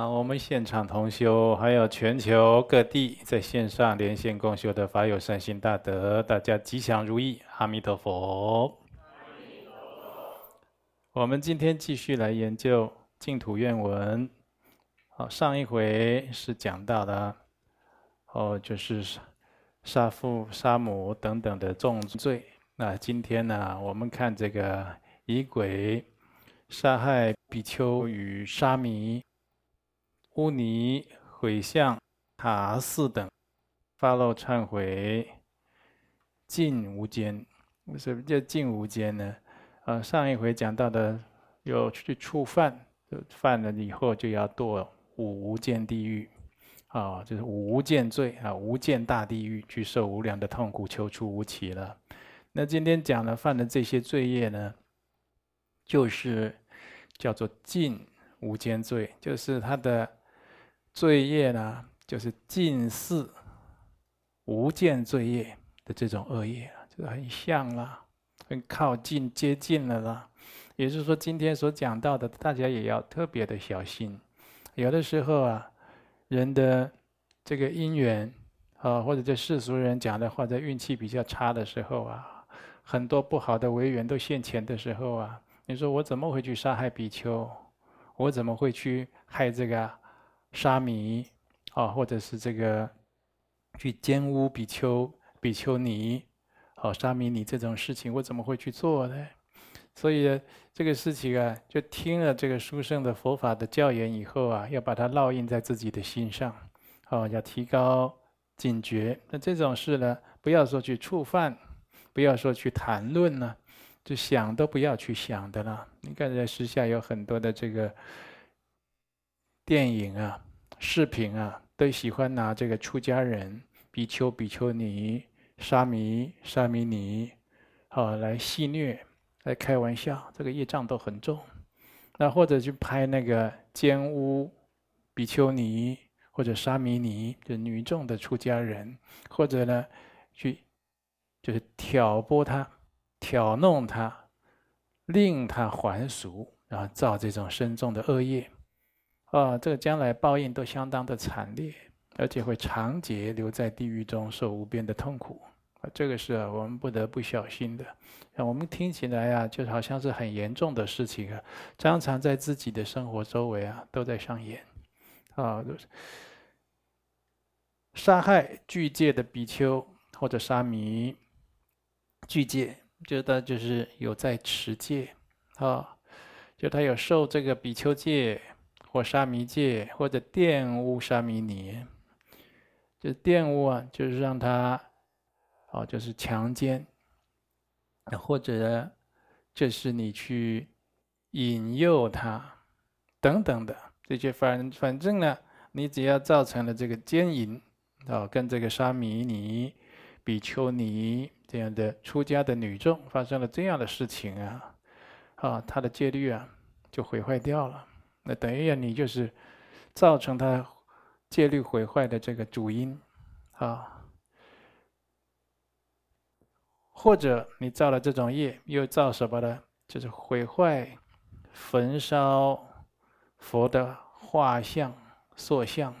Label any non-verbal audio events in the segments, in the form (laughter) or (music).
好，我们现场同修，还有全球各地在线上连线共修的法友善心大德，大家吉祥如意，阿弥陀佛。我们今天继续来研究净土愿文。好，上一回是讲到了，哦，就是杀父杀母等等的重罪。那今天呢，我们看这个疑鬼杀害比丘与沙弥。污泥毁像塔寺等，发露忏悔，尽无间。什么叫尽无间呢？啊，上一回讲到的，有去触犯，犯了以后就要堕五无间地狱，啊，就是无间罪啊，无间大地狱去受无量的痛苦，求出无期了。那今天讲了犯的这些罪业呢，就是叫做尽无间罪，就是他的。罪业呢，就是近似无间罪业的这种恶业，就是很像啦，很靠近、接近了啦。也就是说，今天所讲到的，大家也要特别的小心。有的时候啊，人的这个因缘啊，或者这世俗人讲的话，在运气比较差的时候啊，很多不好的违缘都现前的时候啊，你说我怎么会去杀害比丘？我怎么会去害这个？沙弥啊，或者是这个去奸污比丘、比丘尼，哦，沙弥尼这种事情，我怎么会去做呢？所以这个事情啊，就听了这个殊胜的佛法的教言以后啊，要把它烙印在自己的心上，哦，要提高警觉。那这种事呢，不要说去触犯，不要说去谈论呢，就想都不要去想的了。你看在时下有很多的这个。电影啊、视频啊，都喜欢拿这个出家人、比丘、比丘尼、沙弥、沙弥尼，好来戏谑、来开玩笑，这个业障都很重。那或者去拍那个奸污比丘尼或者沙弥尼，就女众的出家人，或者呢，去就是挑拨他、挑弄他，令他还俗，然后造这种深重的恶业。啊，这个将来报应都相当的惨烈，而且会长劫留在地狱中受无边的痛苦。啊，这个是啊我们不得不小心的。我们听起来啊，就好像是很严重的事情啊，常常在自己的生活周围啊都在上演。啊，就是杀害巨戒的比丘或者沙弥，巨戒就他就是有在持戒啊，就他有受这个比丘戒。或沙弥戒，或者玷污沙弥尼，就玷污啊，就是让他，哦，就是强奸，或者就是你去引诱他，等等的。这些，反反正呢，你只要造成了这个奸淫，啊，跟这个沙弥尼、比丘尼这样的出家的女众发生了这样的事情啊，啊，他的戒律啊就毁坏掉了。等于你就是造成他戒律毁坏的这个主因啊，或者你造了这种业，又造什么呢？就是毁坏、焚烧佛的画像、塑像。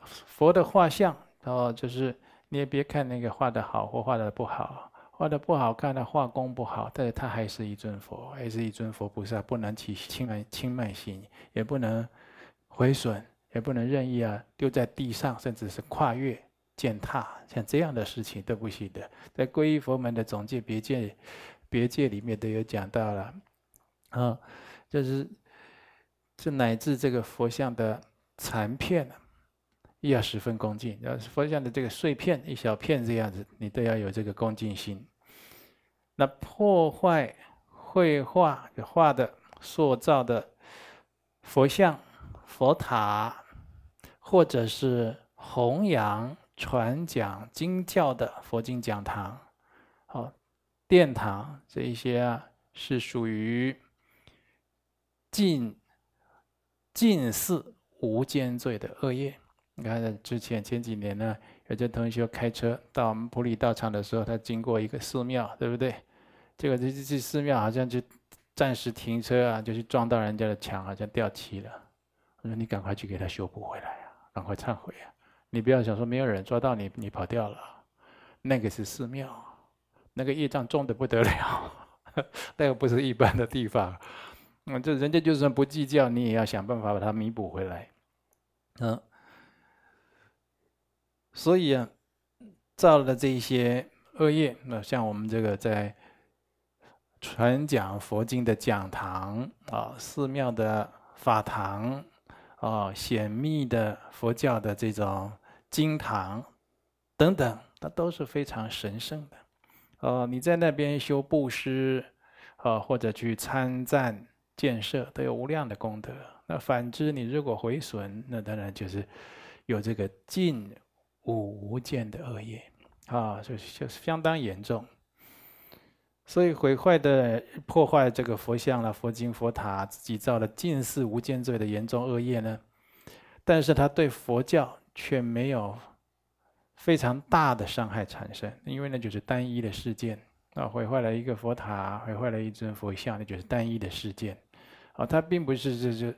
佛的画像哦，就是你也别看那个画的好或画的不好。画的不好看的画工不好，但是他还是一尊佛，还是一尊佛菩萨，不能起轻慢轻慢心，也不能毁损，也不能任意啊丢在地上，甚至是跨越践踏，像这样的事情都不行的。在皈依佛门的总戒别戒别戒里面都有讲到了，啊，就是这乃至这个佛像的残片也要十分恭敬，要是佛像的这个碎片一小片这样子，你都要有这个恭敬心。那破坏绘画画的塑造的佛像、佛塔，或者是弘扬传讲经教的佛经讲堂、好殿堂这一些啊，是属于近近似无间罪的恶业。你看，之前前几年呢，有些同学开车到我们普里道场的时候，他经过一个寺庙，对不对？结果这这这寺庙好像就暂时停车啊，就去撞到人家的墙，好像掉漆了。我说你赶快去给他修补回来啊，赶快忏悔啊！你不要想说没有人抓到你，你跑掉了，那个是寺庙，那个业障重的不得了，(laughs) 那个不是一般的地方。嗯，这人家就算不计较，你也要想办法把它弥补回来。嗯，所以啊，造了这一些恶业，那像我们这个在传讲佛经的讲堂啊，寺庙的法堂啊，显密的佛教的这种经堂等等，它都是非常神圣的。哦，你在那边修布施啊，或者去参赞。建设都有无量的功德。那反之，你如果毁损，那当然就是有这个尽无无间的恶业啊，就就是相当严重。所以毁坏的破坏这个佛像了、佛经、佛塔，自己造了近似无间罪的严重恶业呢。但是他对佛教却没有非常大的伤害产生，因为那就是单一的事件啊，毁坏了一个佛塔，毁坏了一尊佛像，那就是单一的事件。啊，它并不是这这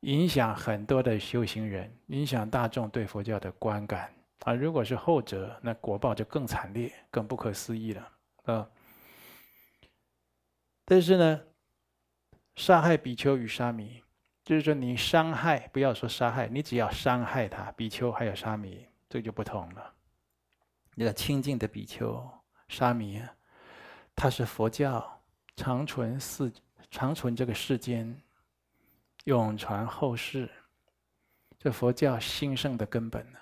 影响很多的修行人，影响大众对佛教的观感啊。如果是后者，那果报就更惨烈、更不可思议了啊。但是呢，杀害比丘与沙弥，就是说你伤害，不要说杀害，你只要伤害他，比丘还有沙弥，这就不同了。那个清净的比丘、沙弥，他是佛教长存四。长存这个世间，永传后世，这佛教兴盛的根本呢。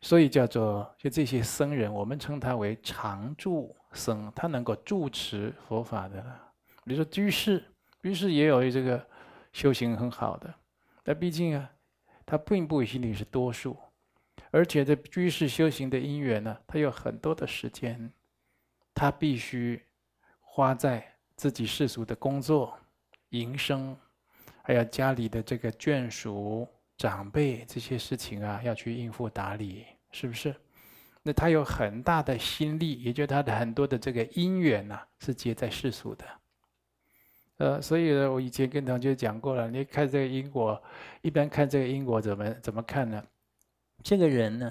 所以叫做就这些僧人，我们称他为常住僧，他能够住持佛法的。比如说居士，居士也有这个修行很好的，但毕竟啊，他并不一定是多数，而且这居士修行的因缘呢，他有很多的时间，他必须花在。自己世俗的工作、营生，还有家里的这个眷属、长辈这些事情啊，要去应付打理，是不是？那他有很大的心力，也就他的很多的这个因缘呐、是结在世俗的。呃，所以呢，我以前跟同学讲过了，你看这个因果，一般看这个因果怎么怎么看呢？这个人呢，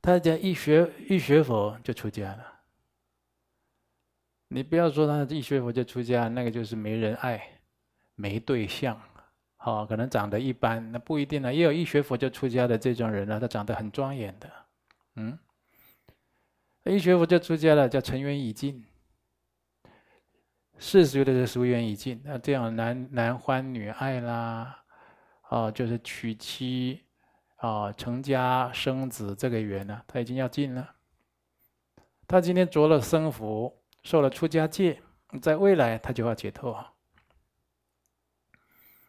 他讲一学一学佛就出家了。你不要说他一学佛就出家，那个就是没人爱，没对象，好，可能长得一般，那不一定呢。也有一学佛就出家的这种人呢，他长得很庄严的，嗯，一学佛就出家了，叫尘缘已尽，世俗的是俗缘已尽，那这样男男欢女爱啦，啊，就是娶妻啊，成家生子这个缘呢，他已经要尽了。他今天着了僧服。受了出家戒，在未来他就要解脱。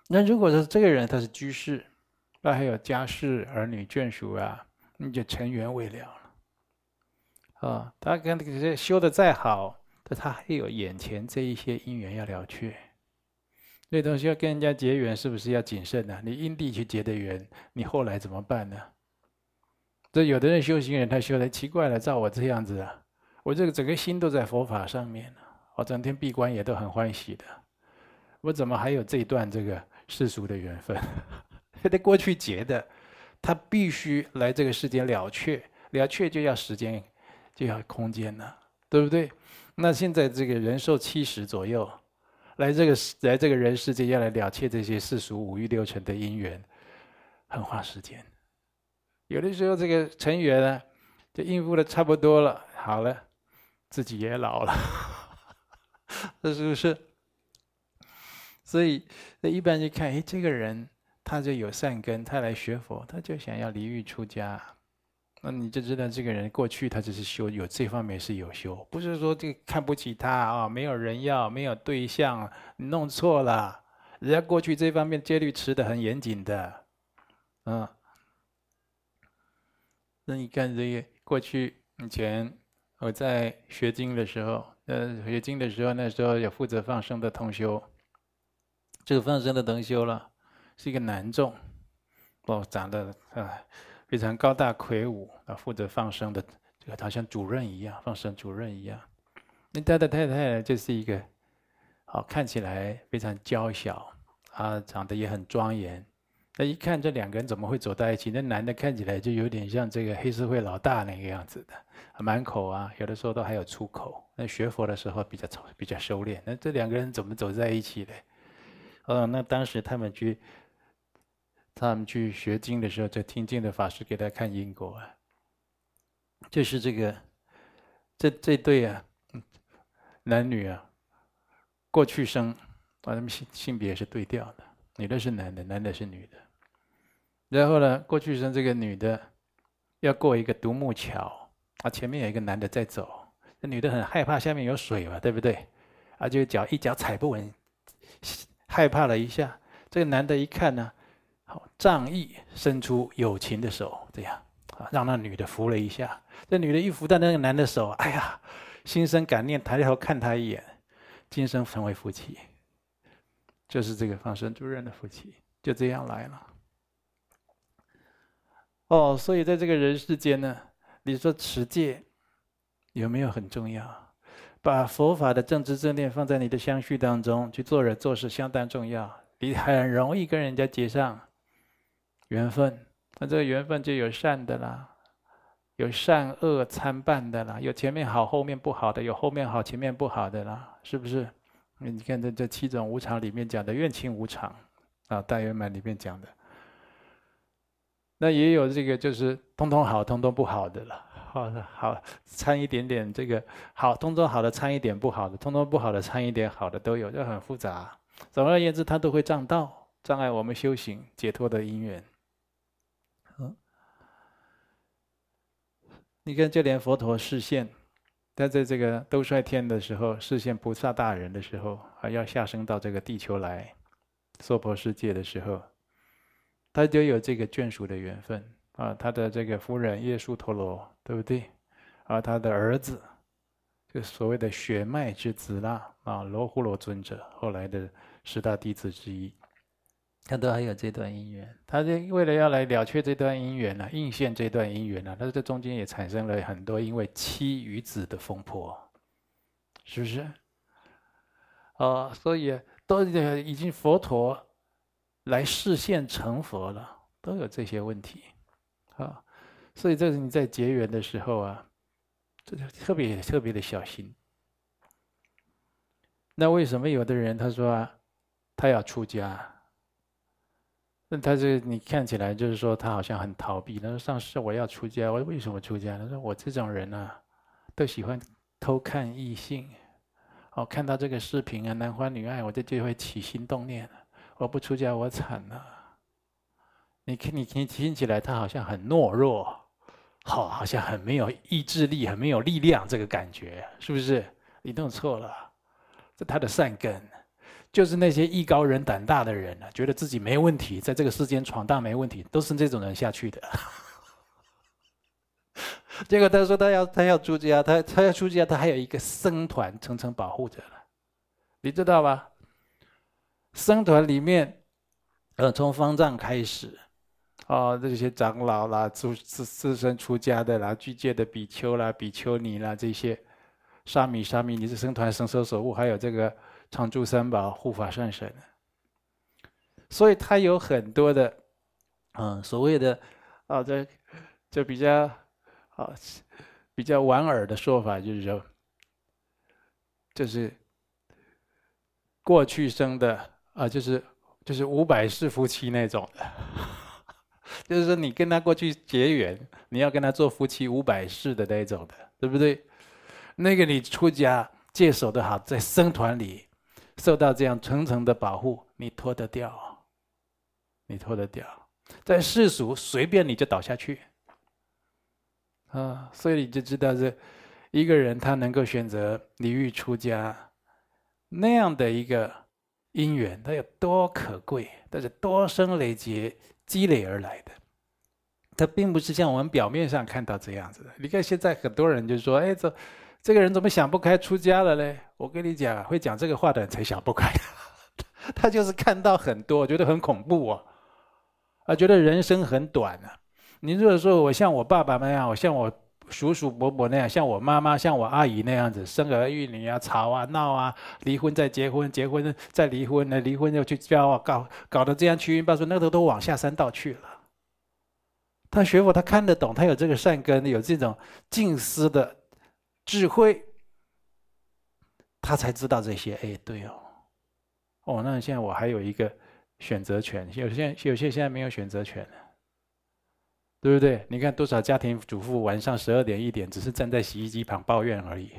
那如果说这个人他是居士，那还有家室儿女眷属啊，你就尘缘未了了。啊，他跟这些修的再好，但他还有眼前这一些因缘要了却。那东西要跟人家结缘，是不是要谨慎呢？你因地去结的缘，你后来怎么办呢？这有的人修行人，他修的奇怪了，照我这样子啊。我这个整个心都在佛法上面，我整天闭关也都很欢喜的。我怎么还有这一段这个世俗的缘分？(laughs) 得过去结的，他必须来这个世间了却，了却就要时间，就要空间了，对不对？那现在这个人寿七十左右，来这个来这个人世间要来了却这些世俗五欲六尘的因缘，很花时间。有的时候这个尘缘呢，就应付的差不多了，好了。自己也老了，这 (laughs) 是不是？所以，那一般就看，哎，这个人他就有善根，他来学佛，他就想要离欲出家，那你就知道这个人过去他就是修，有这方面是有修，不是说这个看不起他啊，没有人要，没有对象，你弄错了，人家过去这方面戒律持得很严谨的，嗯，那你看这个过去以前。我在学经的时候，呃，学经的时候，那时候有负责放生的同修。这个放生的同修了，是一个男众，哦，长得啊非常高大魁梧啊，负责放生的，这个好像主任一样，放生主任一样。那他的太太，就是一个，好看起来非常娇小啊，长得也很庄严。那一看这两个人怎么会走在一起？那男的看起来就有点像这个黑社会老大那个样子的，满口啊，有的时候都还有出口。那学佛的时候比较比较收敛。那这两个人怎么走在一起的？哦，那当时他们去，他们去学经的时候，就听经的法师给他看因果啊，就是这个，这这对啊，男女啊，过去生啊，他们性性别是对调的，女的是男的，男的是女的。然后呢，过去生这个女的要过一个独木桥啊，前面有一个男的在走，那女的很害怕下面有水嘛，对不对？啊，就脚一脚踩不稳，害怕了一下。这个男的一看呢，好仗义，伸出友情的手，这样啊，让那女的扶了一下。这女的一扶到那个男的手，哎呀，心生感念，抬头看他一眼，今生成为夫妻，就是这个放生助人的夫妻，就这样来了。哦，所以在这个人世间呢，你说持戒有没有很重要？把佛法的正知正念放在你的相续当中去做人做事，相当重要。你很容易跟人家结上缘分，那这个缘分就有善的啦，有善恶参半的啦，有前面好后面不好的，有后面好前面不好的啦，是不是？你看这这七种无常里面讲的愿情无常啊，大圆满里面讲的。那也有这个，就是通通好，通通不好的了。好的，好掺一点点这个好，通通好的掺一点不好的，通通不好的掺一点好的都有，就很复杂。总而言之，它都会障道，障碍我们修行解脱的因缘。嗯，你看，就连佛陀示现，他在这个兜率天的时候，示现菩萨大人的时候，还要下生到这个地球来娑婆世界的时候。他就有这个眷属的缘分啊，他的这个夫人叶输陀罗，对不对？而他的儿子，就所谓的血脉之子啦，啊，罗睺罗尊者，后来的十大弟子之一，他都还有这段姻缘。他就为了要来了却这段姻缘呢，应现这段姻缘呢，他这中间也产生了很多因为妻与子的风波，是不是？啊，所以都已经佛陀。来示现成佛了，都有这些问题，啊，所以这是你在结缘的时候啊，这就特别特别的小心。那为什么有的人他说啊，他要出家？那他这你看起来就是说他好像很逃避。他说上师我要出家，我为什么出家？他说我这种人啊，都喜欢偷看异性，哦，看到这个视频啊，男欢女爱，我就就会起心动念了。我不出家，我惨了。你看，你听听起来，他好像很懦弱，好，好像很没有意志力，很没有力量，这个感觉是不是？你弄错了，这他的善根，就是那些艺高人胆大的人啊，觉得自己没问题，在这个世间闯荡没问题，都是这种人下去的。(laughs) 结果他说他要他要出家，他他要出家，他还有一个僧团层层保护着了，你知道吧？僧团里面，呃，从方丈开始，哦，这些长老啦，出自自身出家的啦，具戒的比丘啦、比丘尼啦，这些沙弥、沙弥尼是僧团僧舍守护，还有这个常住三宝护法善神。所以他有很多的，嗯，所谓的，啊，这这比较啊比较莞尔的说法，就是说，就是过去生的。啊，就是就是五百世夫妻那种的，就是说你跟他过去结缘，你要跟他做夫妻五百世的那种的，对不对？那个你出家戒守的好，在僧团里受到这样层层的保护，你脱得掉，你脱得掉。在世俗随便你就倒下去，啊，所以你就知道这一个人他能够选择离欲出家那样的一个。因缘他有多可贵，但是多生累劫积累而来的，它并不是像我们表面上看到这样子的。你看现在很多人就说：“哎，这这个人怎么想不开出家了嘞？”我跟你讲，会讲这个话的人才想不开，(laughs) 他就是看到很多，觉得很恐怖啊，啊，觉得人生很短啊。你如果说我像我爸爸那样，我像我叔叔伯伯那样，像我妈妈、像我阿姨那样子，生儿育女啊，吵啊闹啊，离婚再结婚，结婚再离婚，那离婚又去交啊，搞搞得这样七荤八素，那个都往下三道去了。他学佛，他看得懂，他有这个善根，有这种静思的智慧，他才知道这些。哎，对哦，哦，那现在我还有一个选择权，有些有些现在没有选择权。对不对？你看多少家庭主妇晚上十二点一点，只是站在洗衣机旁抱怨而已。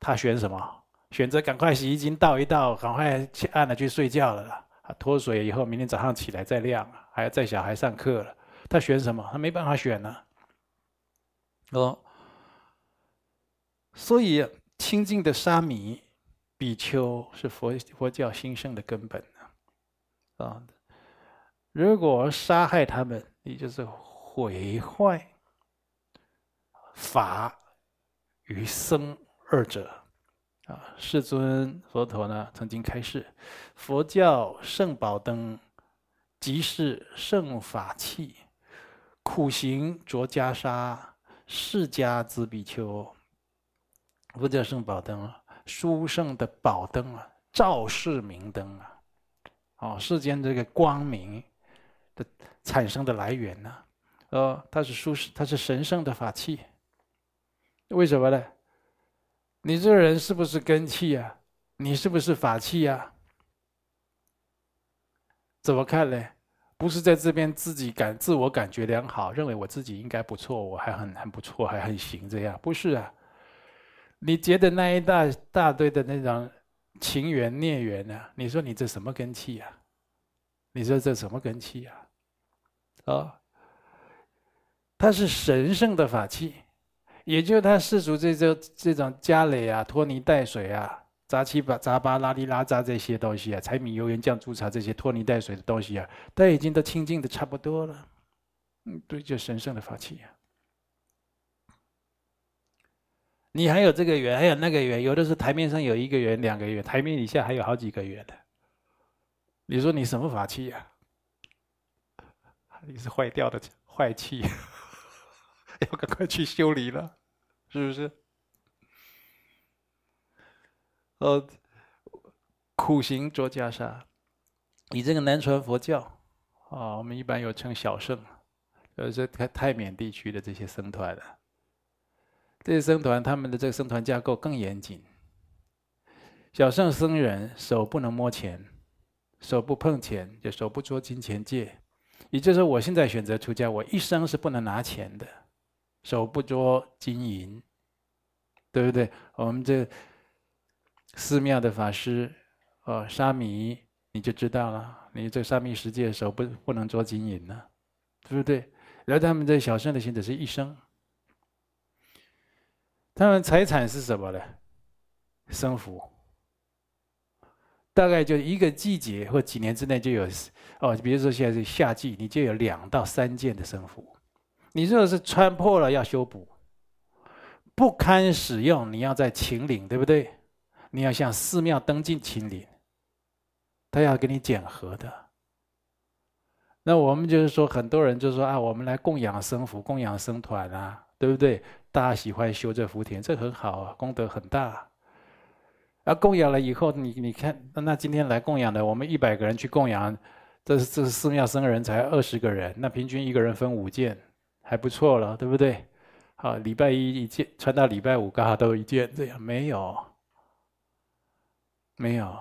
他选什么？选择赶快洗衣机倒一倒，赶快去按了去睡觉了。脱水以后，明天早上起来再晾，还要带小孩上课了。他选什么？他没办法选呢。哦，所以清净的沙弥比丘是佛佛教兴盛的根本啊。如果杀害他们，你就是。毁坏法与僧二者啊！世尊佛陀呢曾经开示：佛教圣宝灯，即是圣法器，苦行着袈裟，释迦子比丘。佛教圣宝灯啊，殊胜的宝灯啊，照世明灯啊！哦，世间这个光明的产生的来源呢？哦，它是殊胜，它是神圣的法器。为什么呢？你这个人是不是根器啊？你是不是法器啊？怎么看呢？不是在这边自己感自我感觉良好，认为我自己应该不错，我还很很不错，还很行这样？不是啊。你结的那一大大堆的那种情缘孽缘呢？你说你这什么根器啊？你说这什么根器啊？啊、哦？它是神圣的法器，也就他世俗这这这种家累啊、拖泥带水啊、杂七杂杂八、拉里拉杂这些东西啊，柴米油盐酱醋茶这些拖泥带水的东西啊，他已经都清净的差不多了。嗯，对，就神圣的法器啊。你还有这个缘，还有那个缘，有的是台面上有一个缘、两个缘，台面底下还有好几个缘的。你说你什么法器呀？你是坏掉的坏气。(laughs) 要赶快去修理了，是不是？呃，苦行着袈裟，你这个南传佛教啊，我们一般有称小圣，呃，这泰泰缅地区的这些僧团的，这些僧团他们的这个僧团架构更严谨。小圣僧人手不能摸钱，手不碰钱，就手不捉金钱戒，也就是说，我现在选择出家，我一生是不能拿钱的。手不捉金银，对不对？我们这寺庙的法师，哦，沙弥，你就知道了。你这沙弥十戒手不不能捉金银呢，对不对？然后他们这小乘的行者是一生，他们财产是什么呢？生福，大概就一个季节或几年之内就有，哦，比如说现在是夏季，你就有两到三件的僧服。你如果是穿破了要修补，不堪使用，你要在请领，对不对？你要向寺庙登记请领，他要给你检核的。那我们就是说，很多人就说啊，我们来供养僧服，供养僧团啊，对不对？大家喜欢修这福田，这很好啊，功德很大。啊，供养了以后，你你看，那今天来供养的，我们一百个人去供养，这是这是寺庙僧人才二十个人，那平均一个人分五件。还不错了，对不对？好，礼拜一一件，穿到礼拜五刚好都一件，这样没有，没有。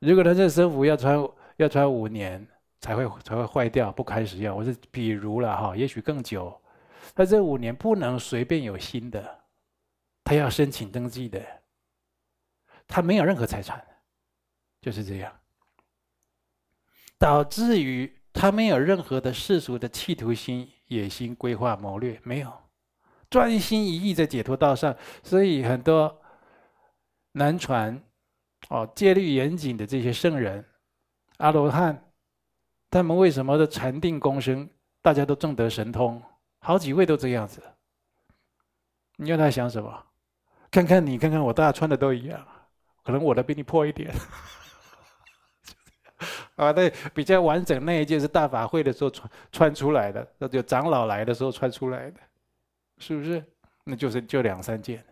如果他这身服要穿要穿五年才会才会坏掉，不堪使用。我是比如了哈，也许更久。他这五年不能随便有新的，他要申请登记的。他没有任何财产，就是这样，导致于他没有任何的世俗的企图心。野心、规划、谋略没有，专心一意在解脱道上，所以很多南传哦戒律严谨的这些圣人、阿罗汉，他们为什么的禅定功深，大家都证得神通，好几位都这样子。你要他想什么？看看你，看看我，大家穿的都一样，可能我的比你破一点。啊，对，比较完整那一件是大法会的时候穿穿出来的，那就长老来的时候穿出来的，是不是？那就是就两三件。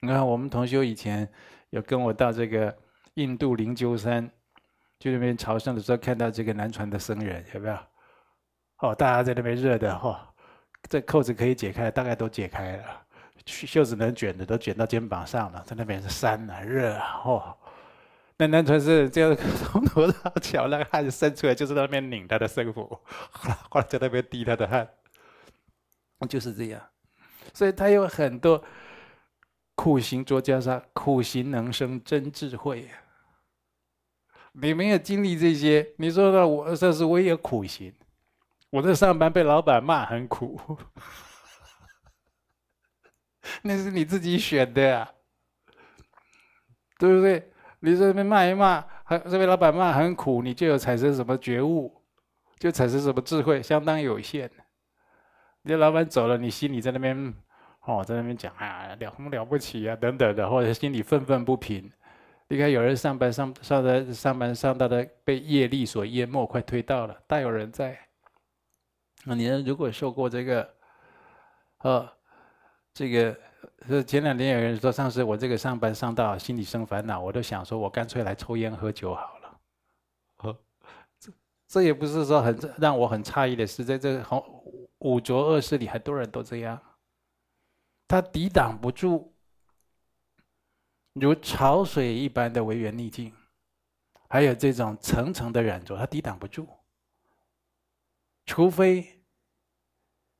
你看，我们同学以前有跟我到这个印度灵鹫山，去那边朝圣的时候，看到这个南传的僧人，有没有？哦，大家在那边热的哈、哦，这扣子可以解开，大概都解开了，袖子能卷的都卷到肩膀上了，在那边是山啊，热啊，哦。那南传是这样从头到脚那个汗渗出来，就是在那边拧他的僧服，后来后来在那边滴他的汗，就是这样。所以他有很多苦行着袈裟，苦行能生真智慧。你没有经历这些，你说的我这是我也苦行，我在上班被老板骂很苦，(laughs) 那是你自己选的呀，对不对？你在这边骂一骂，还这边老板骂很苦，你就有产生什么觉悟，就产生什么智慧，相当有限。你老板走了，你心里在那边哦，在那边讲啊，了什么了不起啊，等等的，或者心里愤愤不平。你看有人上班上上的上班上到的被业力所淹没，快推到了，大有人在。那你如果受过这个，呃，这个。是前两天有人说，上次我这个上班上到心里生烦恼，我都想说，我干脆来抽烟喝酒好了。(laughs) 呵，这这也不是说很让我很诧异的是，在这个五浊恶世里，很多人都这样，他抵挡不住如潮水一般的违缘逆境，还有这种层层的染着，他抵挡不住。除非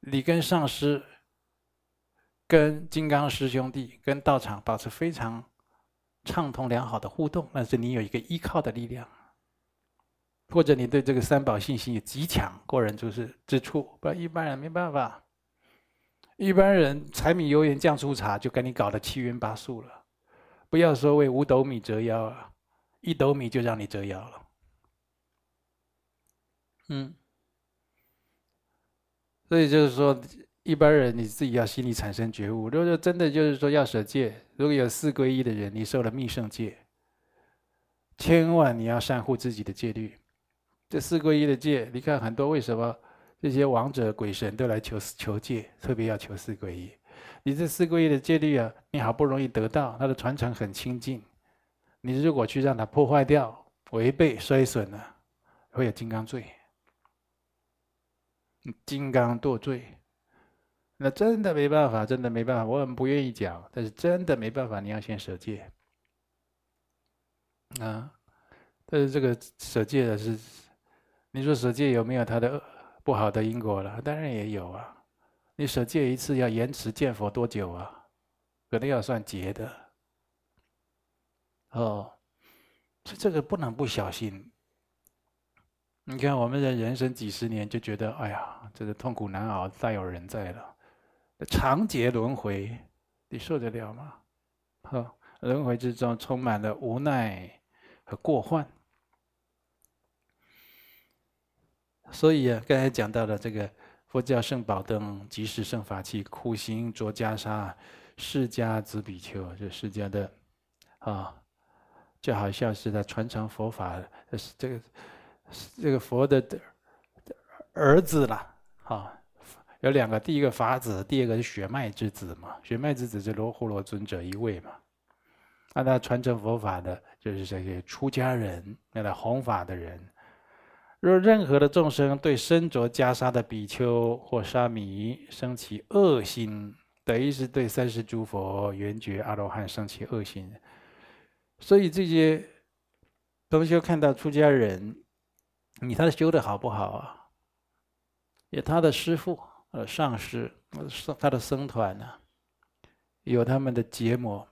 你跟上师。跟金刚师兄弟、跟道场保持非常畅通良好的互动，那是你有一个依靠的力量，或者你对这个三宝信心有极强过人就是之处，不然一般人没办法。一般人柴米油盐酱醋茶就给你搞得七荤八素了，不要说为五斗米折腰啊，一斗米就让你折腰了。嗯，所以就是说。一般人你自己要心里产生觉悟。如果说真的就是说要舍戒，如果有四皈依的人，你受了密圣戒，千万你要善护自己的戒律。这四皈依的戒，你看很多为什么这些王者鬼神都来求求戒，特别要求四皈依。你这四皈依的戒律啊，你好不容易得到，它的传承很清净，你如果去让它破坏掉、违背、衰损了，会有金刚罪，金刚堕罪。那真的没办法，真的没办法，我很不愿意讲，但是真的没办法，你要先舍戒啊。但是这个舍戒的是，你说舍戒有没有它的不好的因果了？当然也有啊。你舍戒一次要延迟见佛多久啊？可能要算劫的。哦，这这个不能不小心。你看我们人人生几十年就觉得，哎呀，这个痛苦难熬，大有人在了。长劫轮回，你受得了吗？呵，轮回之中充满了无奈和过患。所以啊，刚才讲到了这个佛教圣宝灯、即时圣法器、苦行着袈裟、释迦子比丘，就释迦的啊，就好像是在传承佛法，这个这个佛的儿子了，啊。有两个，第一个法子，第二个是血脉之子嘛。血脉之子是罗睺罗尊者一位嘛。那他传承佛法的，就是这些出家人，那来弘法的人。若任何的众生对身着袈裟的比丘或沙弥生起恶心，等于是对三世诸佛、缘觉阿罗汉生起恶心。所以这些同学看到出家人，你他修的好不好啊？有他的师父。呃，上师，他的僧团呢，有他们的结魔，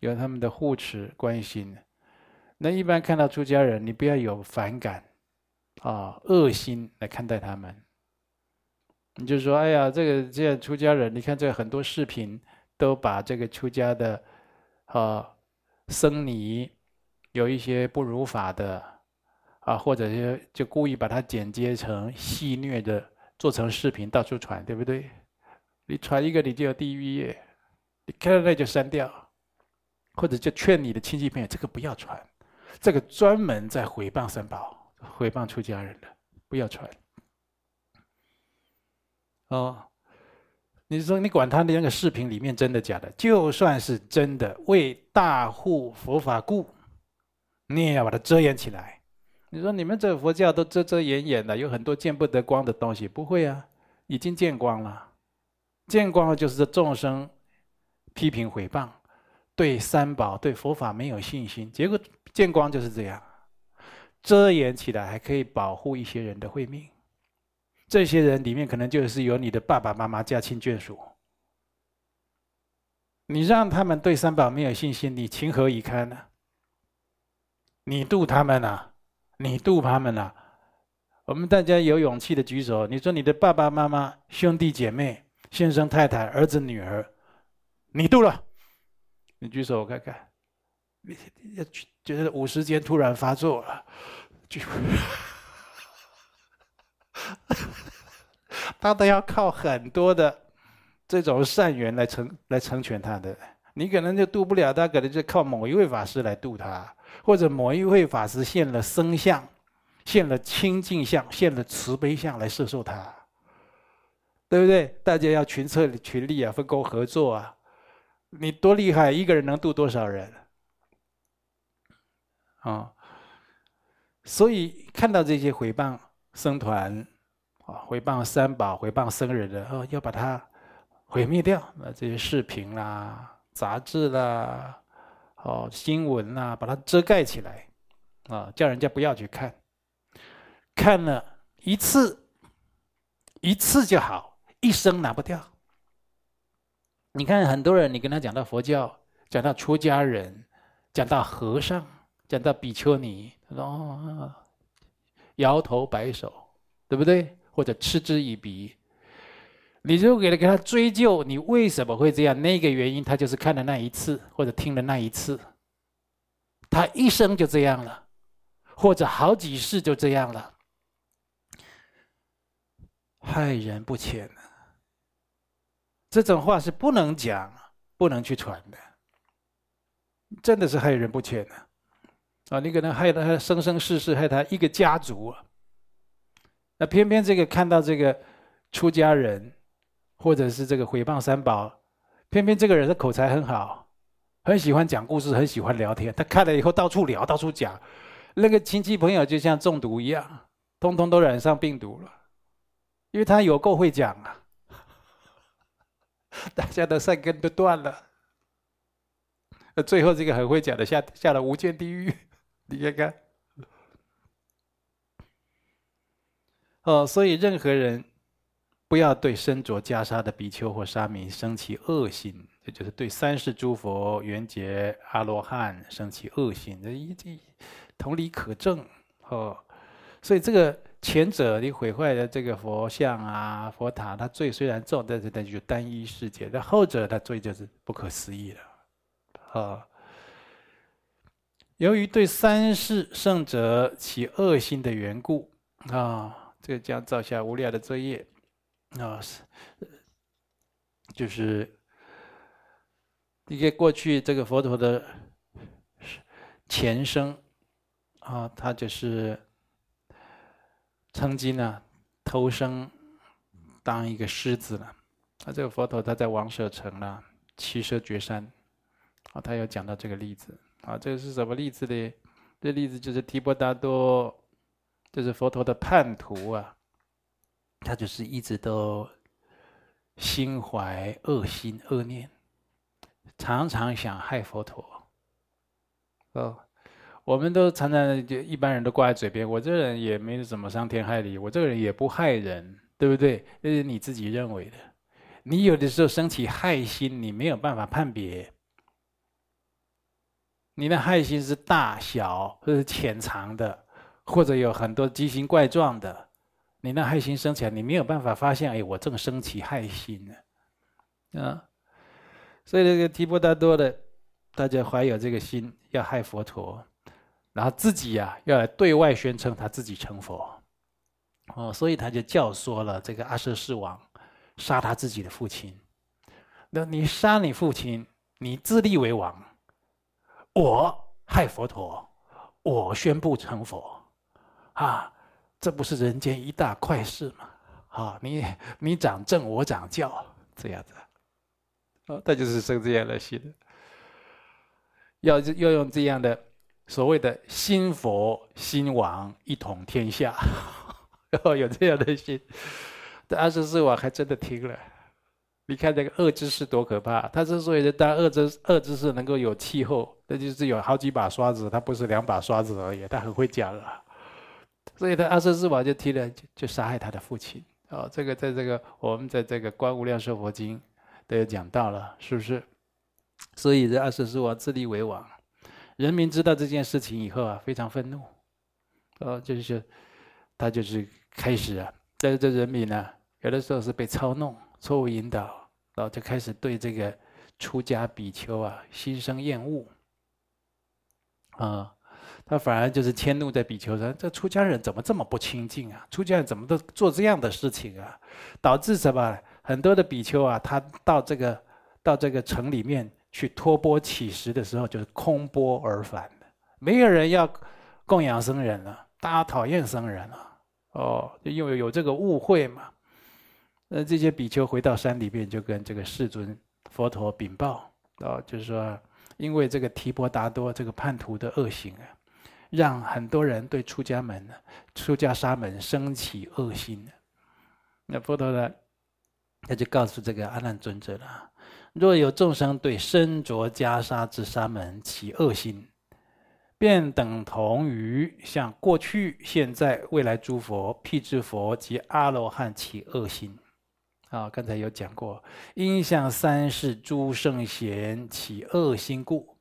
有他们的护持关心。那一般看到出家人，你不要有反感，啊，恶心来看待他们。你就说，哎呀，这个这样出家人，你看这很多视频都把这个出家的，啊，僧尼有一些不如法的，啊，或者是就故意把它剪接成戏谑的。做成视频到处传，对不对？你传一个，你就有地狱业。你看到那就删掉，或者就劝你的亲戚朋友，这个不要传，这个专门在毁谤三宝、毁谤出家人的，不要传。哦，你说你管他的那个视频里面真的假的？就算是真的，为大护佛法故，你也要把它遮掩起来。你说你们这佛教都遮遮掩掩的，有很多见不得光的东西，不会啊，已经见光了。见光了就是这众生批评毁谤，对三宝、对佛法没有信心，结果见光就是这样，遮掩起来还可以保护一些人的慧命。这些人里面可能就是有你的爸爸妈妈、家亲眷属。你让他们对三宝没有信心，你情何以堪呢？你度他们啊？你度他们啊？我们大家有勇气的举手。你说你的爸爸妈妈、兄弟姐妹、先生太太、儿子女儿，你度了？你举手我看看。你觉得五十间突然发作了，举。(laughs) 他都要靠很多的这种善缘来成来成全他的。你可能就渡不了他，可能就靠某一位法师来渡他。或者某一位法师现了身相，现了清净相，现了慈悲相来摄受他，对不对？大家要群策群力啊，分工合作啊。你多厉害，一个人能渡多少人？啊，所以看到这些毁谤僧团啊，毁谤三宝、毁谤僧人的，哦，要把它毁灭掉。那这些视频啦、杂志啦。哦，新闻啦、把它遮盖起来，啊，叫人家不要去看。看了一次，一次就好，一生拿不掉。你看很多人，你跟他讲到佛教，讲到出家人，讲到和尚，讲到比丘尼，他说哦，摇头摆手，对不对？或者嗤之以鼻。你如果给他给他追究，你为什么会这样？那个原因，他就是看了那一次，或者听了那一次，他一生就这样了，或者好几世就这样了，害人不浅呢。这种话是不能讲、不能去传的，真的是害人不浅呢。啊，你可能害他生生世世，害他一个家族啊。那偏偏这个看到这个出家人。或者是这个毁谤三宝，偏偏这个人的口才很好，很喜欢讲故事，很喜欢聊天。他看了以后到处聊，到处讲，那个亲戚朋友就像中毒一样，通通都染上病毒了，因为他有够会讲啊，(laughs) 大家的善根都断了。最后这个很会讲的下下了无间地狱，(laughs) 你看看。哦，所以任何人。不要对身着袈裟的比丘或沙弥生起恶心，这就是对三世诸佛、缘觉、阿罗汉生起恶心，这一这同理可证哦。所以这个前者你毁坏的这个佛像啊、佛塔，它罪虽然重，但是那就单一世界；那后者他罪就是不可思议了啊。由于对三世圣者起恶心的缘故啊，这个将造下无量的罪业。啊，是，就是一个过去这个佛陀的前生啊，他就是曾经呢投生当一个狮子了。啊，这个佛陀他在王舍城呢，栖舍绝山啊，他有讲到这个例子啊，这个是什么例子呢？这例子就是提婆达多，就是佛陀的叛徒啊。他就是一直都心怀恶心恶念，常常想害佛陀。哦，我们都常常就一般人都挂在嘴边，我这人也没怎么伤天害理，我这个人也不害人，对不对？这是你自己认为的。你有的时候升起害心，你没有办法判别，你的害心是大小，或是潜藏的，或者有很多奇形怪状的。你那害心升起来，你没有办法发现，哎，我正升起害心呢，啊！所以这个提婆达多的，大家怀有这个心，要害佛陀，然后自己呀、要来对外宣称他自己成佛，哦，所以他就教唆了这个阿闍世王杀他自己的父亲。那你杀你父亲，你自立为王，我害佛陀，我宣布成佛，啊！这不是人间一大快事吗？啊，你你掌政，我掌教，这样子，啊，他就是生这样的心，要要用这样的所谓的心佛心王一统天下，要 (laughs) 有这样的心。这二十四王还真的听了。你看那个恶知识多可怕！他之所以当恶知恶知识能够有气候，那就是有好几把刷子，他不是两把刷子而已，他很会讲了。所以他二十四王就听了，就就杀害他的父亲。哦，这个在这个我们在这个《观无量寿佛经》都有讲到了，是不是？所以这二十四王自立为王，人民知道这件事情以后啊，非常愤怒。哦，就是他就是开始啊，但是这人民呢、有的时候是被操弄。错误引导，然后就开始对这个出家比丘啊心生厌恶啊，他反而就是迁怒在比丘上。这出家人怎么这么不清净啊？出家人怎么都做这样的事情啊？导致什么？很多的比丘啊，他到这个到这个城里面去托钵乞食的时候，就是空钵而返的，没有人要供养僧人了，大家讨厌僧人了。哦，就因为有这个误会嘛。那这些比丘回到山里面，就跟这个世尊佛陀禀报啊，就是说，因为这个提婆达多这个叛徒的恶行啊，让很多人对出家门、出家沙门生起恶心。那佛陀呢，他就告诉这个阿难尊者了：若有众生对身着袈裟之沙门起恶心，便等同于向过去、现在、未来诸佛、辟支佛及阿罗汉起恶心。啊，刚才有讲过，因向三世诸圣贤起恶心故，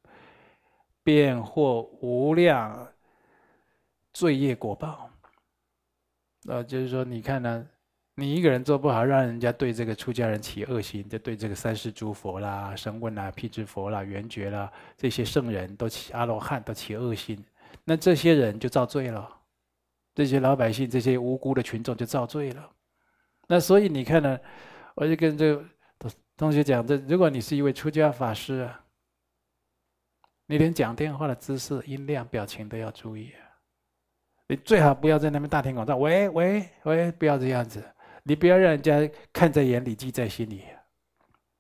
便获无量罪业果报。啊，就是说，你看呢，你一个人做不好，让人家对这个出家人起恶心，就对这个三世诸佛啦、声闻啦、辟支佛啦、缘觉啦这些圣人都起阿罗汉都起恶心，那这些人就造罪了，这些老百姓、这些无辜的群众就造罪了。那所以你看呢，我就跟这个同学讲，这如果你是一位出家法师啊，你连讲电话的姿势、音量、表情都要注意啊。你最好不要在那边大庭广众，喂喂喂，不要这样子。你不要让人家看在眼里，记在心里。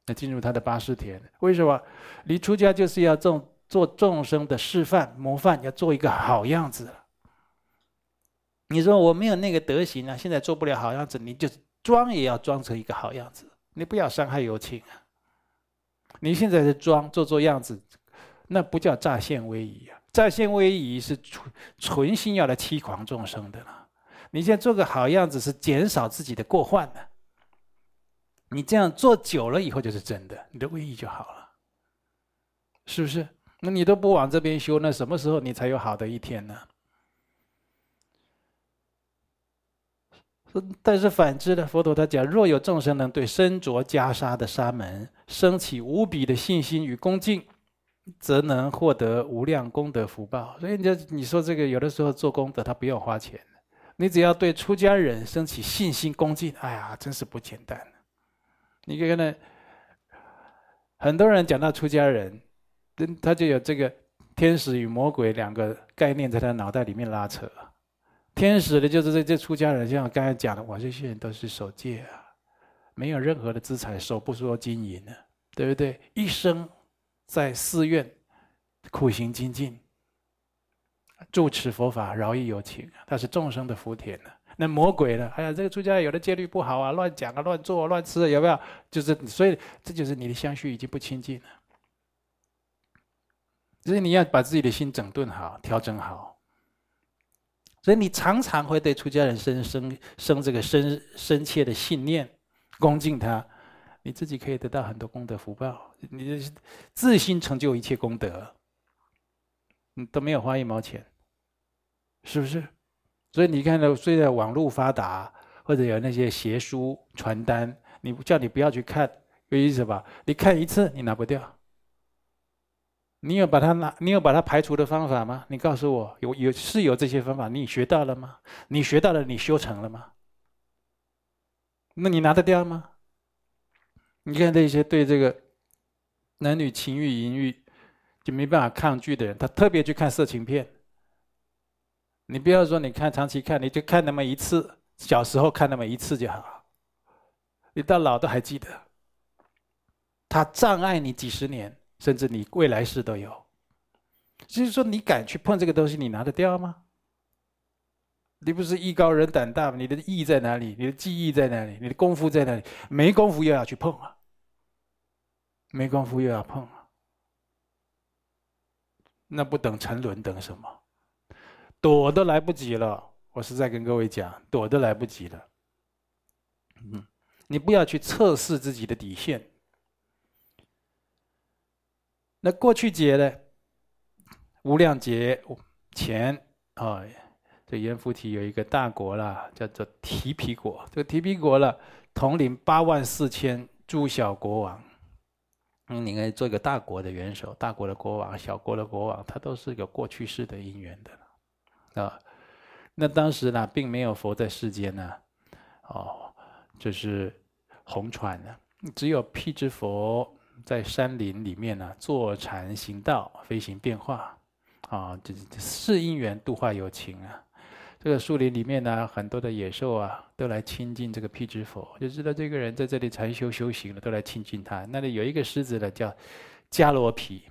那进入他的八十田，为什么？你出家就是要众做众生的示范模范，要做一个好样子。你说我没有那个德行啊，现在做不了好样子，你就。装也要装成一个好样子，你不要伤害有情啊！你现在是装做做样子，那不叫乍现威仪啊！在现威仪是存存心要来欺狂众生的了。你现在做个好样子，是减少自己的过患的。你这样做久了以后，就是真的，你的威仪就好了，是不是？那你都不往这边修，那什么时候你才有好的一天呢？但是反之的，佛陀他讲：若有众生能对身着袈裟的沙门升起无比的信心与恭敬，则能获得无量功德福报。所以，你你说这个有的时候做功德，他不用花钱，你只要对出家人升起信心恭敬，哎呀，真是不简单。你看看，很多人讲到出家人，他就有这个天使与魔鬼两个概念在他脑袋里面拉扯。天使的，就是这这出家人，像刚才讲的，哇，这些人都是守戒啊，没有任何的资产，手不说金银的，对不对？一生在寺院苦行精进，住持佛法，饶益有情，他是众生的福田呢。那魔鬼呢？哎呀，这个出家有的戒律不好啊，乱讲啊，乱做，乱吃，有没有？就是所以，这就是你的相续已经不清净了。所以你要把自己的心整顿好，调整好。所以你常常会对出家人生生生这个深深切的信念，恭敬他，你自己可以得到很多功德福报，你自心成就一切功德，你都没有花一毛钱，是不是？所以你看到，虽然网络发达，或者有那些邪书传单，你叫你不要去看，有意思吧？你看一次，你拿不掉。你有把它拿？你有把它排除的方法吗？你告诉我，有有是有这些方法，你学到了吗？你学到了，你修成了吗？那你拿得掉吗？你看那些对这个男女情欲、淫欲就没办法抗拒的人，他特别去看色情片。你不要说你看长期看，你就看那么一次，小时候看那么一次就好，你到老都还记得，他障碍你几十年，甚至你未来世都有。就是说，你敢去碰这个东西，你拿得掉吗？你不是艺高人胆大吗？你的艺在哪里？你的技艺在哪里？你的功夫在哪里？没功夫又要去碰啊！没功夫又要碰了！那不等沉沦，等什么？躲都来不及了。我是在跟各位讲，躲都来不及了。嗯，你不要去测试自己的底线。那过去劫呢？无量劫前啊。这阎浮提有一个大国啦，叫做提皮国。这个提皮国了，统领八万四千诸小国王。嗯，你应该做一个大国的元首，大国的国王，小国的国王，他都是有过去式的因缘的啊。那当时呢，并没有佛在世间呢，哦，就是红传呢，只有辟支佛在山林里面呢，坐禅行道，飞行变化，啊，这这是因缘度化有情啊。这个树林里面呢，很多的野兽啊，都来亲近这个辟支佛，就知道这个人在这里禅修修行了，都来亲近他。那里有一个狮子呢，叫迦罗毗。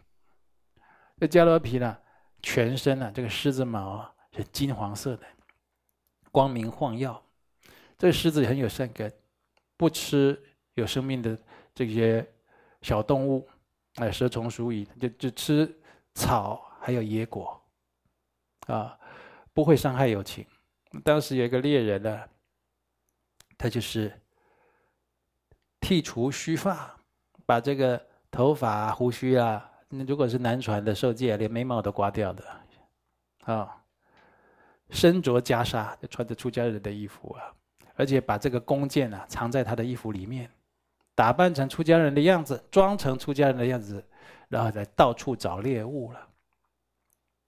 这迦罗毗呢，全身啊，这个狮子毛，是金黄色的，光明晃耀。这个狮子很有善根，不吃有生命的这些小动物，哎，蛇虫鼠蚁，就就吃草，还有野果，啊。不会伤害友情。当时有一个猎人呢，他就是剃除须发，把这个头发、胡须啊，那如果是南传的受戒，连眉毛都刮掉的，啊，身着袈裟，就穿着出家人的衣服啊，而且把这个弓箭啊藏在他的衣服里面，打扮成出家人的样子，装成出家人的样子，然后再到处找猎物了。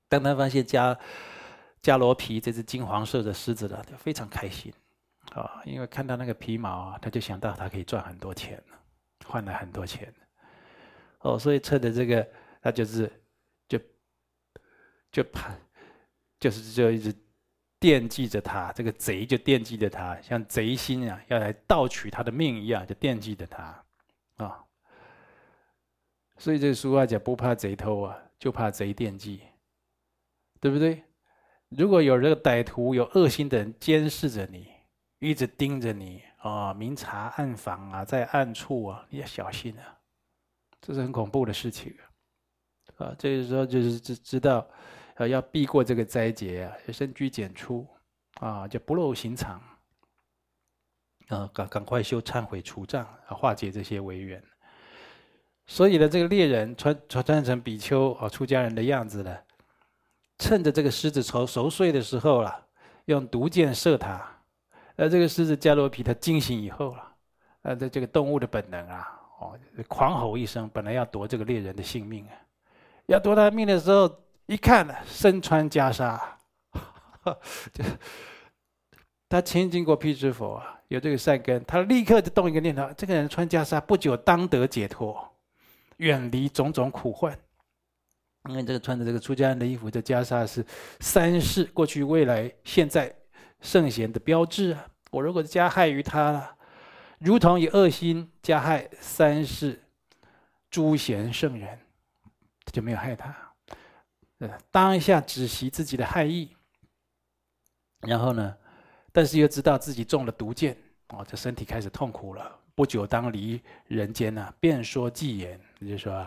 当他发现家。迦罗皮这只金黄色的狮子呢，就非常开心，啊，因为看到那个皮毛啊，他就想到他可以赚很多钱，换了很多钱，哦，所以趁着这个，他就是就就怕，就是就一直惦记着他，这个贼就惦记着他，像贼心啊，要来盗取他的命一样，就惦记着他，啊，所以这俗话讲，不怕贼偷啊，就怕贼惦记，对不对？如果有这个歹徒、有恶心的人监视着你，一直盯着你啊，明察暗访啊，在暗处啊，你要小心啊，这是很恐怖的事情啊。这个时候就是知知道，啊，要避过这个灾劫啊，要深居简出啊，就不露形藏啊，赶赶快修忏悔除障啊，化解这些违缘。所以呢，这个猎人穿穿穿成比丘啊，出家人的样子的。趁着这个狮子熟熟睡的时候了，用毒箭射它。而这个狮子加罗皮它惊醒以后了，呃，这这个动物的本能啊，哦，狂吼一声，本来要夺这个猎人的性命啊。要夺他命的时候，一看，身穿袈裟，(laughs) 就他亲近过辟支佛啊，有这个善根，他立刻就动一个念头：这个人穿袈裟，不久当得解脱，远离种种苦患。因为这个穿着这个出家人的衣服，这袈裟是三世过去、未来、现在圣贤的标志啊！我如果加害于他了，如同以恶心加害三世诸贤圣人，他就没有害他。当下止息自己的害意，然后呢，但是又知道自己中了毒箭，哦，这身体开始痛苦了。不久当离人间呐，便说偈言，就是说。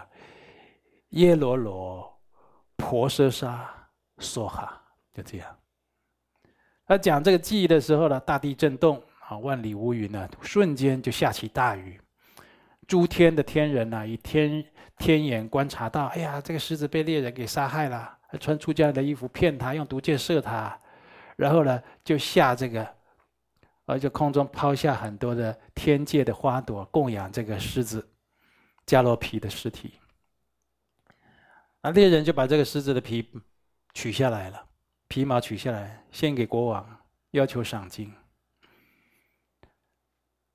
耶罗罗婆舍沙娑哈，就这样。他讲这个记忆的时候呢，大地震动啊，万里无云呢，瞬间就下起大雨。诸天的天人呐，以天天眼观察到，哎呀，这个狮子被猎人给杀害了，还穿出家人的衣服骗他，用毒箭射他，然后呢，就下这个，而且空中抛下很多的天界的花朵，供养这个狮子迦罗皮的尸体。那猎人就把这个狮子的皮取下来了，皮毛取下来献给国王，要求赏金。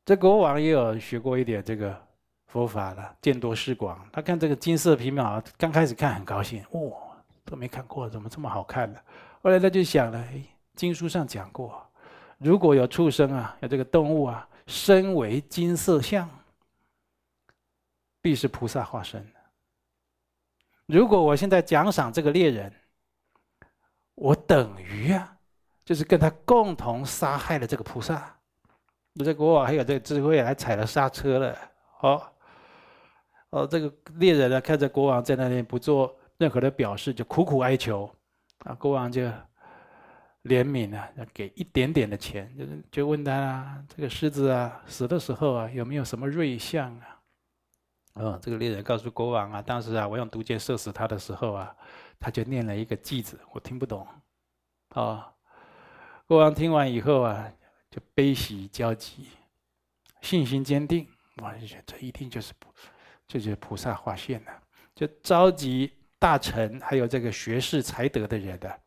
这国王也有学过一点这个佛法了，见多识广。他看这个金色皮毛，刚开始看很高兴，哇、哦，都没看过，怎么这么好看呢？后来他就想了，哎，经书上讲过，如果有畜生啊，有这个动物啊，身为金色相，必是菩萨化身。如果我现在奖赏这个猎人，我等于啊，就是跟他共同杀害了这个菩萨。我这国王还有这个智慧，还踩了刹车了。哦，哦，这个猎人呢，看着国王在那里不做任何的表示，就苦苦哀求。啊，国王就怜悯啊，要给一点点的钱，就就问他啊，这个狮子啊，死的时候啊，有没有什么瑞相啊？嗯，这个猎人告诉国王啊，当时啊，我用毒箭射死他的时候啊，他就念了一个偈子，我听不懂。哦，国王听完以后啊，就悲喜交集，信心坚定，哇，就觉得这一定就是，这就是菩萨化现了，就召集大臣还有这个学识才德的人的，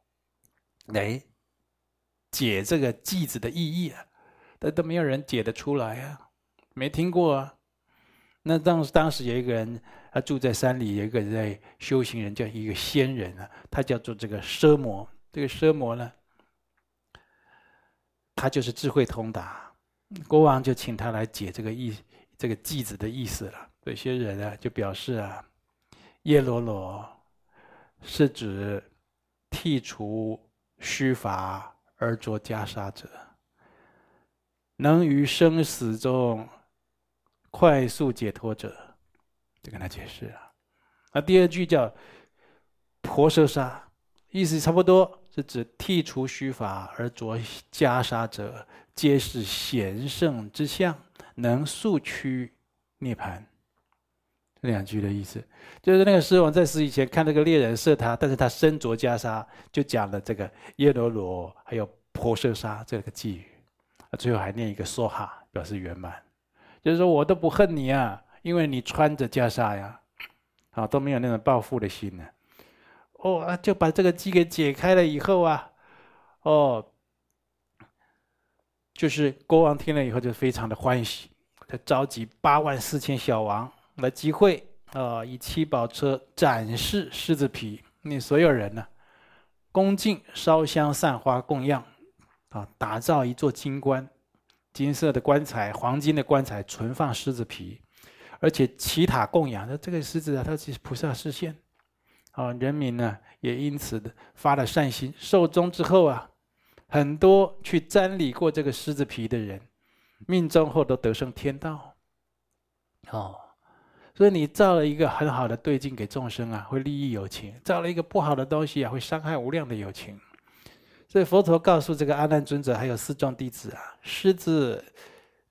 来解这个句子的意义啊，但都没有人解得出来啊，没听过啊。那当当时有一个人，他住在山里，有一个人在修行人，叫一个仙人啊，他叫做这个奢摩。这个奢摩呢，他就是智慧通达，国王就请他来解这个意，这个偈子的意思了。有些人啊，就表示啊，耶罗罗是指剃除须发而着袈裟者，能于生死中。快速解脱者，就跟他解释了。那第二句叫“婆舍沙”，意思差不多，是指剃除须发而着袈裟者，皆是贤圣之相，能速趋涅槃。这两句的意思，就是那个狮王在死以前看那个猎人射他，但是他身着袈裟，就讲了这个耶罗罗还有婆舍沙这个偈语，最后还念一个梭哈，表示圆满。就是说我都不恨你啊，因为你穿着袈裟呀，啊都没有那种报复的心呢。哦啊，就把这个偈给解开了以后啊，哦，就是国王听了以后就非常的欢喜，他召集八万四千小王来集会啊，以七宝车展示狮子皮，那所有人呢，恭敬烧香散花供养，啊，打造一座金棺。金色的棺材，黄金的棺材，存放狮子皮，而且祈塔供养。那这个狮子啊，它是菩萨示现，啊，人民呢也因此发了善心。寿终之后啊，很多去瞻礼过这个狮子皮的人，命中后都得生天道。哦，所以你造了一个很好的对境给众生啊，会利益有情；造了一个不好的东西啊，会伤害无量的有情。所以佛陀告诉这个阿难尊者还有四众弟子啊，狮子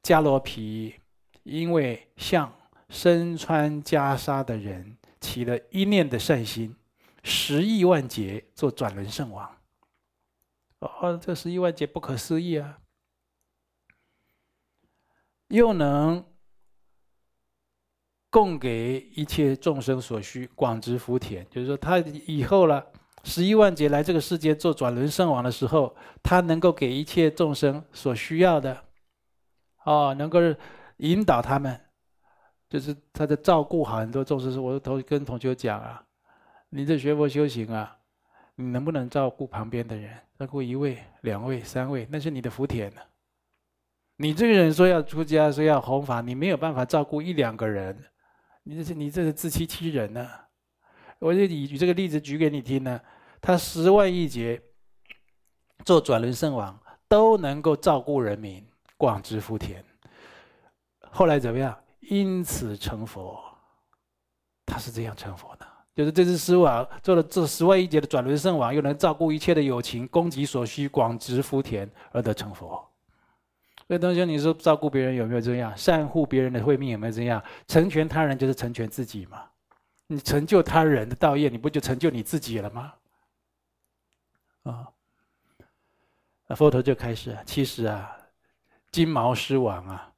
迦罗皮，因为向身穿袈裟的人起了一念的善心，十亿万劫做转轮圣王。哦，这十亿万劫不可思议啊！又能供给一切众生所需，广植福田，就是说他以后了。十一万劫来这个世界做转轮圣王的时候，他能够给一切众生所需要的，哦，能够引导他们，就是他在照顾好很多众生。我都跟同学讲啊，你这学佛修行啊，你能不能照顾旁边的人？照顾一位、两位、三位，那是你的福田呢。你这个人说要出家，说要弘法，你没有办法照顾一两个人，你这是你这是自欺欺人呢。我就以举这个例子举给你听呢，他十万亿劫做转轮圣王，都能够照顾人民，广植福田。后来怎么样？因此成佛。他是这样成佛的，就是这只狮王做了这十万亿劫的转轮圣王，又能照顾一切的友情，供给所需，广植福田，而得成佛。所以同学，你说照顾别人有没有这样？善护别人的慧命有没有这样？成全他人就是成全自己嘛。你成就他人的道业，你不就成就你自己了吗？啊，那佛陀就开始啊，其实啊，金毛狮王啊，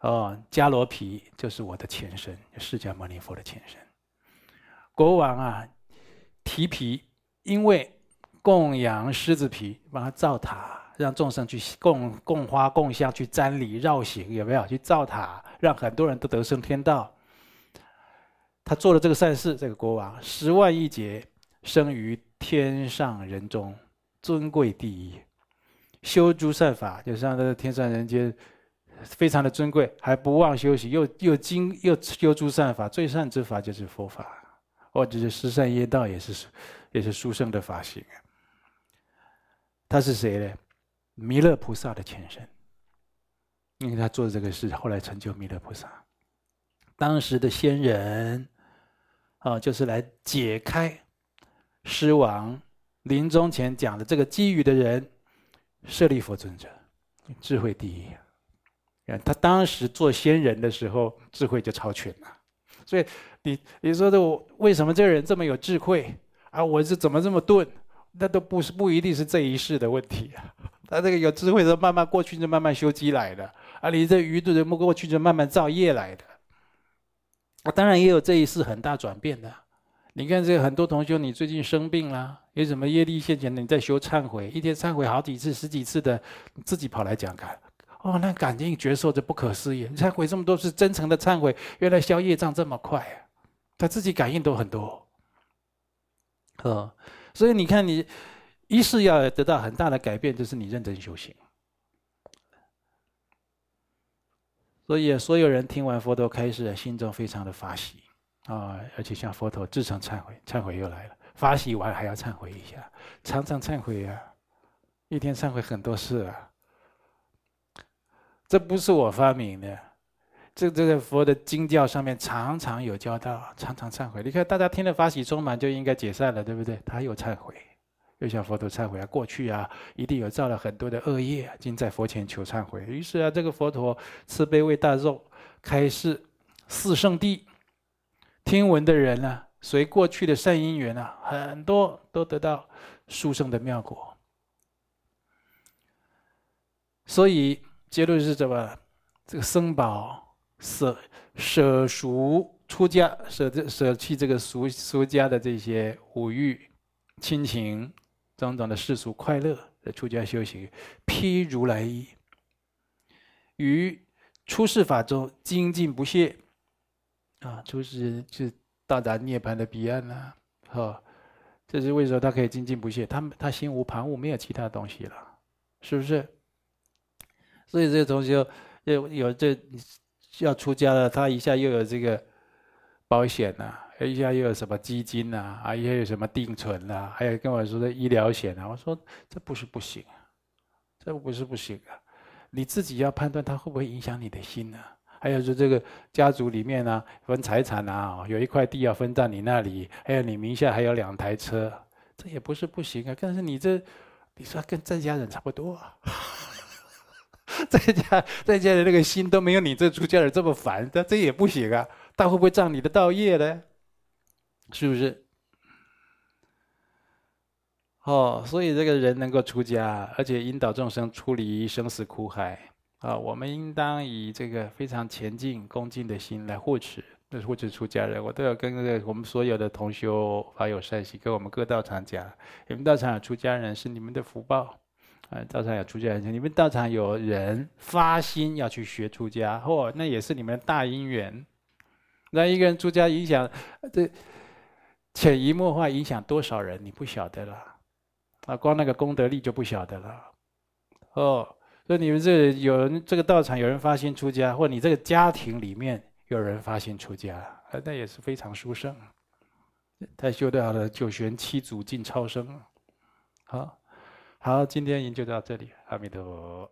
哦，迦罗皮就是我的前身，释迦牟尼佛的前身。国王啊，提皮，因为供养狮子皮，帮他造塔，让众生去供供花供香去瞻礼绕行，有没有？去造塔，让很多人都得生天道。他做了这个善事，这个国王十万亿劫生于天上人中，尊贵第一，修诸善法，就是让这个天上人间非常的尊贵，还不忘修习，又又精又修诸善法，最善之法就是佛法，或者是十善业道，也是也是殊胜的法行。他是谁呢？弥勒菩萨的前身。因为他做这个事，后来成就弥勒菩萨。当时的仙人，啊，就是来解开狮王临终前讲的这个偈语的人，舍利弗尊者，智慧第一。他当时做仙人的时候，智慧就超群了。所以你你说的我为什么这个人这么有智慧啊？我是怎么这么钝？那都不是不一定是这一世的问题啊。他这个有智慧的，慢慢过去就慢慢修积来的。啊，你这愚钝的，不过去就慢慢造业来的。啊，当然也有这一世很大转变的。你看这个很多同学，你最近生病了，有什么业力现前的，你在修忏悔，一天忏悔好几次、十几次的，自己跑来讲看。哦，那感应觉受着不可思议。忏悔这么多是真诚的忏悔，原来消业障这么快啊！他自己感应都很多。哦，所以你看，你一是要得到很大的改变，就是你认真修行。所以，所有人听完佛陀开示，心中非常的法喜啊！而且向佛陀至诚忏悔，忏悔又来了，法喜完还要忏悔一下，常常忏悔啊，一天忏悔很多事啊。这不是我发明的，这这个佛的经教上面常常有教导，常常忏悔。你看大家听了法喜充满，就应该解散了，对不对？他又忏悔。又向佛陀忏悔啊，过去啊，一定有造了很多的恶业，今在佛前求忏悔。于是啊，这个佛陀慈悲为大众开示四圣地，听闻的人啊，随过去的善因缘啊，很多都得到殊胜的妙果。所以结论是什么？这个僧宝舍舍俗出家，舍这舍弃这个俗俗家的这些五欲亲情。种种的世俗快乐的出家修行，披如来衣，于出世法中精进不懈，啊，就是就到达涅槃的彼岸了，哈，这是为什么他可以精进不懈？他他心无旁骛，没有其他东西了，是不是？所以这个同学有有这要出家了，他一下又有这个保险呐、一下又有什么基金呐？啊，一下有什么定存呐？还有跟我说的医疗险啊？我说这不是不行，这不是不行啊！你自己要判断它会不会影响你的心呢？还有说这个家族里面呢，分财产啊，有一块地要分到你那里，还有你名下还有两台车，这也不是不行啊。但是你这，你说跟在家人差不多啊，(laughs) 在家在家的那个心都没有你这出家人这么烦，但这也不行啊。他会不会障你的道业呢？是不是？哦，所以这个人能够出家，而且引导众生出离生死苦海啊，我们应当以这个非常虔敬、恭敬的心来护持，那是护持出家人。我都要跟我们所有的同修法友善信，跟我们各道场讲：你们道场有出家人是你们的福报啊！道场有出家人，你们道场有人发心要去学出家，嚯、哦，那也是你们的大因缘。那一个人出家影响这。潜移默化影响多少人，你不晓得了，啊，光那个功德力就不晓得了，哦，所以你们这有人这个道场有人发心出家，或你这个家庭里面有人发心出家，啊，那也是非常殊胜，他修得好了九玄七祖尽超生，好，好，今天研究到这里，阿弥陀佛。